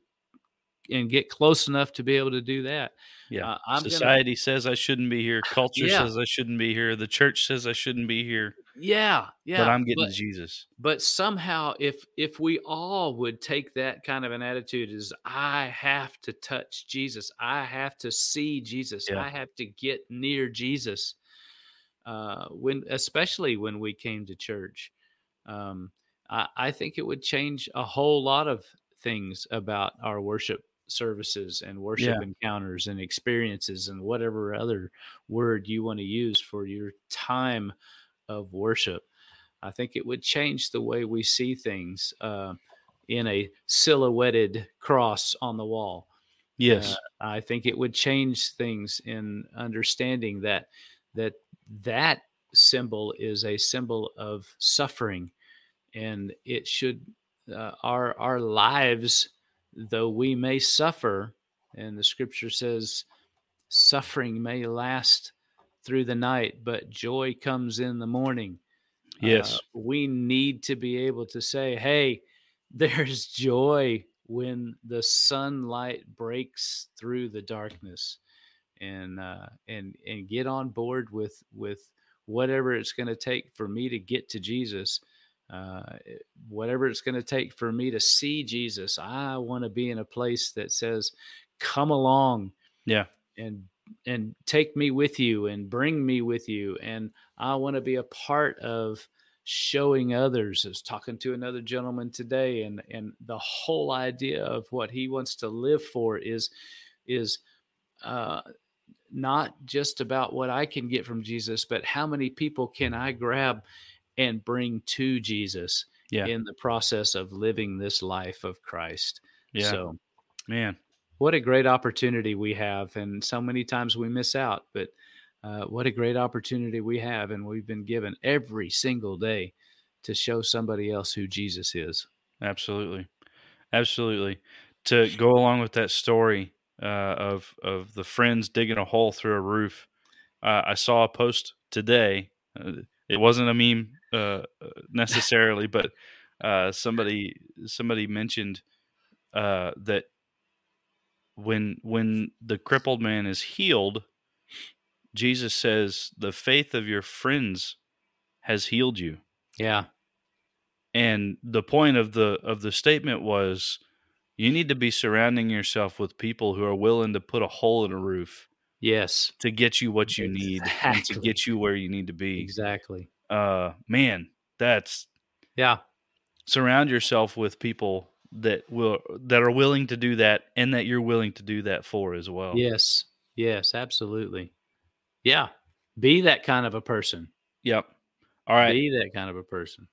[SPEAKER 2] and get close enough to be able to do that
[SPEAKER 1] Yeah.
[SPEAKER 2] uh, I'm gonna-
[SPEAKER 1] Society says I shouldn't be here. Culture
[SPEAKER 2] Yeah.
[SPEAKER 1] says I shouldn't be here. The church says I shouldn't be here.
[SPEAKER 2] yeah yeah
[SPEAKER 1] but I'm getting
[SPEAKER 2] but-
[SPEAKER 1] Jesus.
[SPEAKER 2] but somehow if if we all would take that kind of an attitude is i have to touch jesus i have to see jesus
[SPEAKER 1] Yeah.
[SPEAKER 2] i have to get near jesus uh when especially when we came to church um i i think it would change a whole lot of things about our worship services and worship encounters and experiences and whatever other word you want to use for your time of worship I think it would change the way we see things uh, in a silhouetted cross on the wall.
[SPEAKER 1] Yes.
[SPEAKER 2] Uh, I think it would change things in understanding that that that symbol is a symbol of suffering, and it should uh, our our lives, though we may suffer, and the Scripture says, suffering may last through the night, but joy comes in the morning
[SPEAKER 1] yes.
[SPEAKER 2] uh, we need to be able to say, hey, there's joy when the sunlight breaks through the darkness and uh, and and get on board with with whatever it's going to take for me to get to Jesus uh, whatever it's going to take for me to see Jesus I want to be in a place that says come along
[SPEAKER 1] Yeah.
[SPEAKER 2] and and take me with you and bring me with you and i want to be a part of showing others I was talking to another gentleman today and and the whole idea of what he wants to live for is is uh not just about what i can get from jesus but how many people can i grab and bring to jesus
[SPEAKER 1] Yeah.
[SPEAKER 2] in the process of living this life of christ
[SPEAKER 1] Yeah.
[SPEAKER 2] so
[SPEAKER 1] Man.
[SPEAKER 2] what a great opportunity we have and so many times we miss out but uh, what a great opportunity we have and we've been given every single day to show somebody else who jesus is
[SPEAKER 1] Absolutely. Absolutely. To go along with that story uh, of of the friends digging a hole through a roof, uh, I saw a post today. Uh, it wasn't a meme uh, necessarily, but uh, somebody somebody mentioned uh, that when when the crippled man is healed, Jesus says, "The faith of your friends has healed you."
[SPEAKER 2] yeah.
[SPEAKER 1] And the point of the of the statement was you need to be surrounding yourself with people who are willing to put a hole in a roof
[SPEAKER 2] yes.
[SPEAKER 1] to get you what you need and to get you where you need to be.
[SPEAKER 2] Exactly
[SPEAKER 1] uh man that's
[SPEAKER 2] yeah.
[SPEAKER 1] surround yourself with people that will that are willing to do that and that you're willing to do that for as well.
[SPEAKER 2] Yes. Yes absolutely. Yeah. Be that kind of a person.
[SPEAKER 1] Yep. All right.
[SPEAKER 2] Be that kind of a person.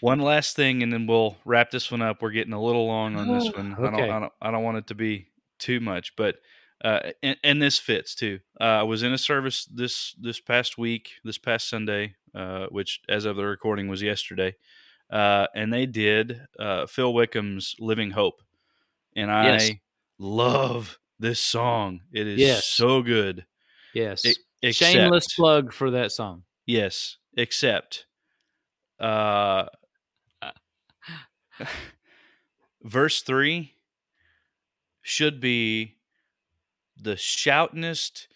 [SPEAKER 1] One last thing, and then we'll wrap this one up. We're getting a little long on this
[SPEAKER 2] Oh,
[SPEAKER 1] one. I don't,
[SPEAKER 2] okay.
[SPEAKER 1] I don't, I don't want it to be too much, but uh, and, and this fits too. Uh, I was in a service this this past week, this past Sunday, uh, which as of the recording was yesterday, uh, and they did uh, Phil Wickham's "Living Hope," and I
[SPEAKER 2] Yes.
[SPEAKER 1] love this song. It is
[SPEAKER 2] Yes.
[SPEAKER 1] so good.
[SPEAKER 2] Yes.
[SPEAKER 1] E- except,
[SPEAKER 2] Shameless plug for that song.
[SPEAKER 1] Yes, except uh verse 3 should be the shoutinest,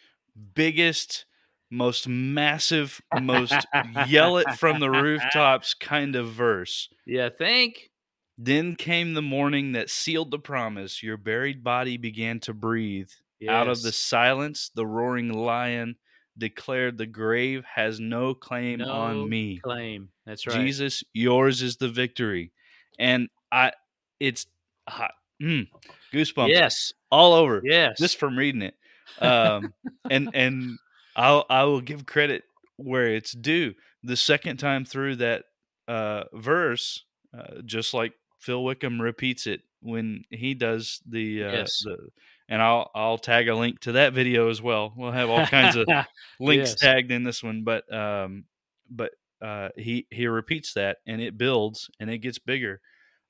[SPEAKER 1] biggest, most massive, most yell it from the rooftops kind of verse.
[SPEAKER 2] Yeah, think.
[SPEAKER 1] Then came the morning that sealed the promise. Your buried body began to breathe. Out of the silence, the roaring lion declared the grave has no claim
[SPEAKER 2] no
[SPEAKER 1] on me.
[SPEAKER 2] claim. That's right.
[SPEAKER 1] Jesus, yours is the victory. And I it's hot. Mm, goosebumps
[SPEAKER 2] Yes.
[SPEAKER 1] all over
[SPEAKER 2] Yes.
[SPEAKER 1] just from reading it. Um and and I'll I will give credit where it's due. The second time through that uh verse, uh, just like Phil Wickham repeats it when he does the uh
[SPEAKER 2] Yes.
[SPEAKER 1] the and I'll I'll tag a link to that video as well. We'll have all kinds of links
[SPEAKER 2] Yes.
[SPEAKER 1] tagged in this one, but um, but uh, he he repeats that and it builds and it gets bigger.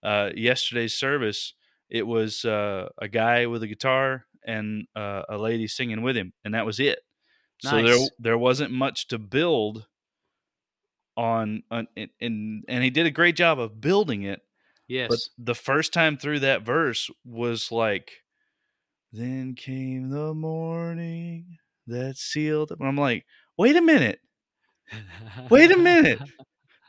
[SPEAKER 1] Uh, yesterday's service, it was uh, a guy with a guitar and uh, a lady singing with him, and that was it. So there
[SPEAKER 2] Nice.
[SPEAKER 1] there wasn't much to build on, on and, and he did a great job of building it.
[SPEAKER 2] yes.
[SPEAKER 1] But the first time through that verse was like, then came the morning that sealed. And I'm like, wait a minute. wait a minute.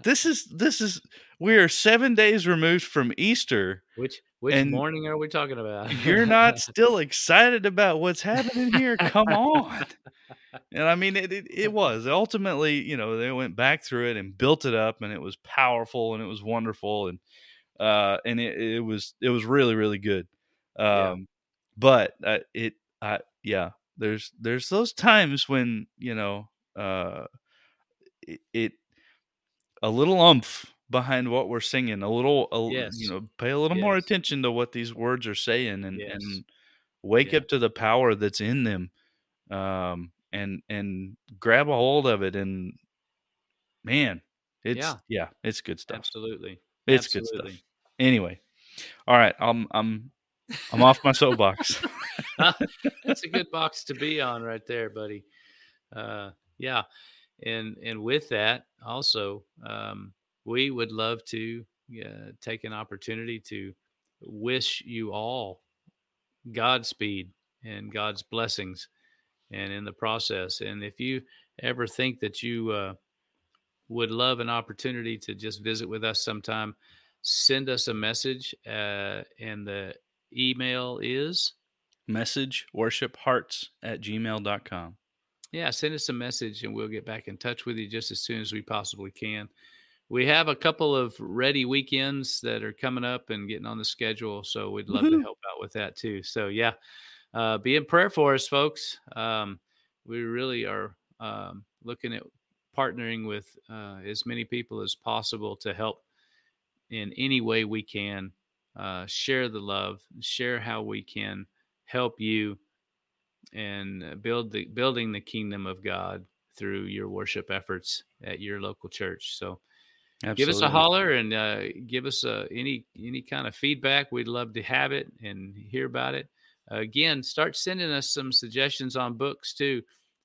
[SPEAKER 1] This is this is we are seven days removed from Easter.
[SPEAKER 2] which which
[SPEAKER 1] and
[SPEAKER 2] morning are we talking about?
[SPEAKER 1] You're not still excited about what's happening here. Come on. And I mean, it, it, it was ultimately, you know, they went back through it and built it up, and it was powerful and it was wonderful, and uh, and it, it was it was really really good. Um,
[SPEAKER 2] Yeah.
[SPEAKER 1] but uh, it, I yeah, there's there's those times when you know, uh, it, it a little umph behind what we're singing, a little, a,
[SPEAKER 2] Yes.
[SPEAKER 1] you know, pay a little more attention to what these words are saying, and
[SPEAKER 2] Yes.
[SPEAKER 1] and wake
[SPEAKER 2] Yeah.
[SPEAKER 1] up to the power that's in them um and and grab a hold of it and man it's yeah,
[SPEAKER 2] Yeah.
[SPEAKER 1] it's good stuff
[SPEAKER 2] Absolutely.
[SPEAKER 1] it's good stuff anyway all right i'm i'm i'm off my soapbox
[SPEAKER 2] That's a good box to be on right there, buddy. Uh, yeah, and and with that also, um, we would love to uh, take an opportunity to wish you all Godspeed and God's blessings, and in the process. And if you ever think that you uh, would love an opportunity to just visit with us sometime, send us a message, uh, and the email is
[SPEAKER 1] message worship hearts at gmail.com
[SPEAKER 2] Yeah, send us a message and we'll get back in touch with you just as soon as we possibly can. We have a couple of ready weekends that are coming up and getting on the schedule, so we'd love to help out with that too. So yeah, uh, be in prayer for us, folks. Um, we really are um, looking at partnering with uh, as many people as possible to help in any way we can. Uh, share the love, share how we can help you and uh, build the building the kingdom of God through your worship efforts at your local church. So give us a holler and uh, give us uh, any any kind of feedback. We'd love to have it and hear about it. Again, start sending us some suggestions on books too.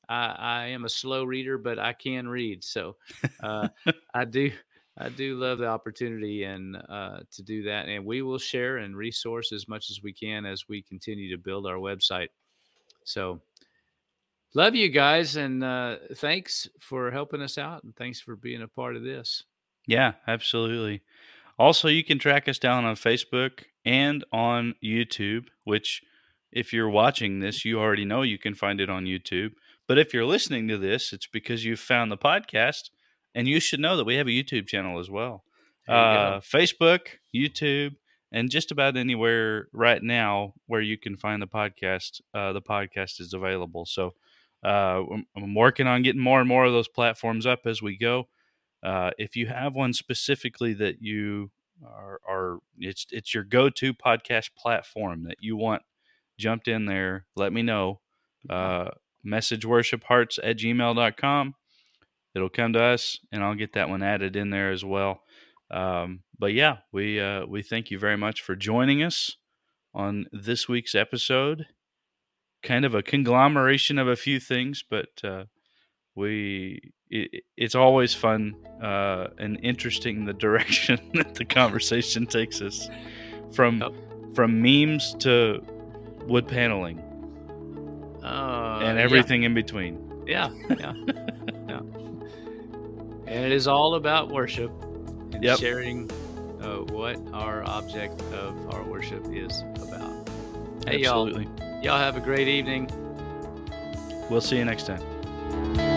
[SPEAKER 2] I, I am a slow reader, but I can read, so uh, I do. I do love the opportunity and uh, to do that, and we will share and resource as much as we can as we continue to build our website. So, love you guys, and uh, thanks for helping us out, and thanks for being a part of this.
[SPEAKER 1] Yeah, absolutely. Also, you can track us down on Facebook and on YouTube, which, if you're watching this, you already know you can find it on YouTube. But if you're listening to this, it's because you've found the podcast, and you should know that we have a YouTube channel as well. Uh, Facebook, YouTube, and just about anywhere right now where you can find the podcast, uh, the podcast is available. So uh, I'm, I'm working on getting more and more of those platforms up as we go. Uh, if you have one specifically that you are, are it's it's your go-to podcast platform that you want jumped in there, let me know. Uh, message worshiphearts at gmail.com. It'll come to us, and I'll get that one added in there as well. Um, but yeah, we uh, we thank you very much for joining us on this week's episode. Kind of a conglomeration of a few things, but uh, we it, it's always fun uh, and interesting the direction that the conversation takes us from from memes to wood paneling
[SPEAKER 2] Uh,
[SPEAKER 1] and
[SPEAKER 2] yeah.
[SPEAKER 1] everything in between.
[SPEAKER 2] Yeah, yeah, yeah. And it is all about worship and
[SPEAKER 1] Yep.
[SPEAKER 2] sharing uh, what our object of our worship is about. Hey,
[SPEAKER 1] Absolutely.
[SPEAKER 2] y'all. Y'all have a great evening.
[SPEAKER 1] We'll see you next time.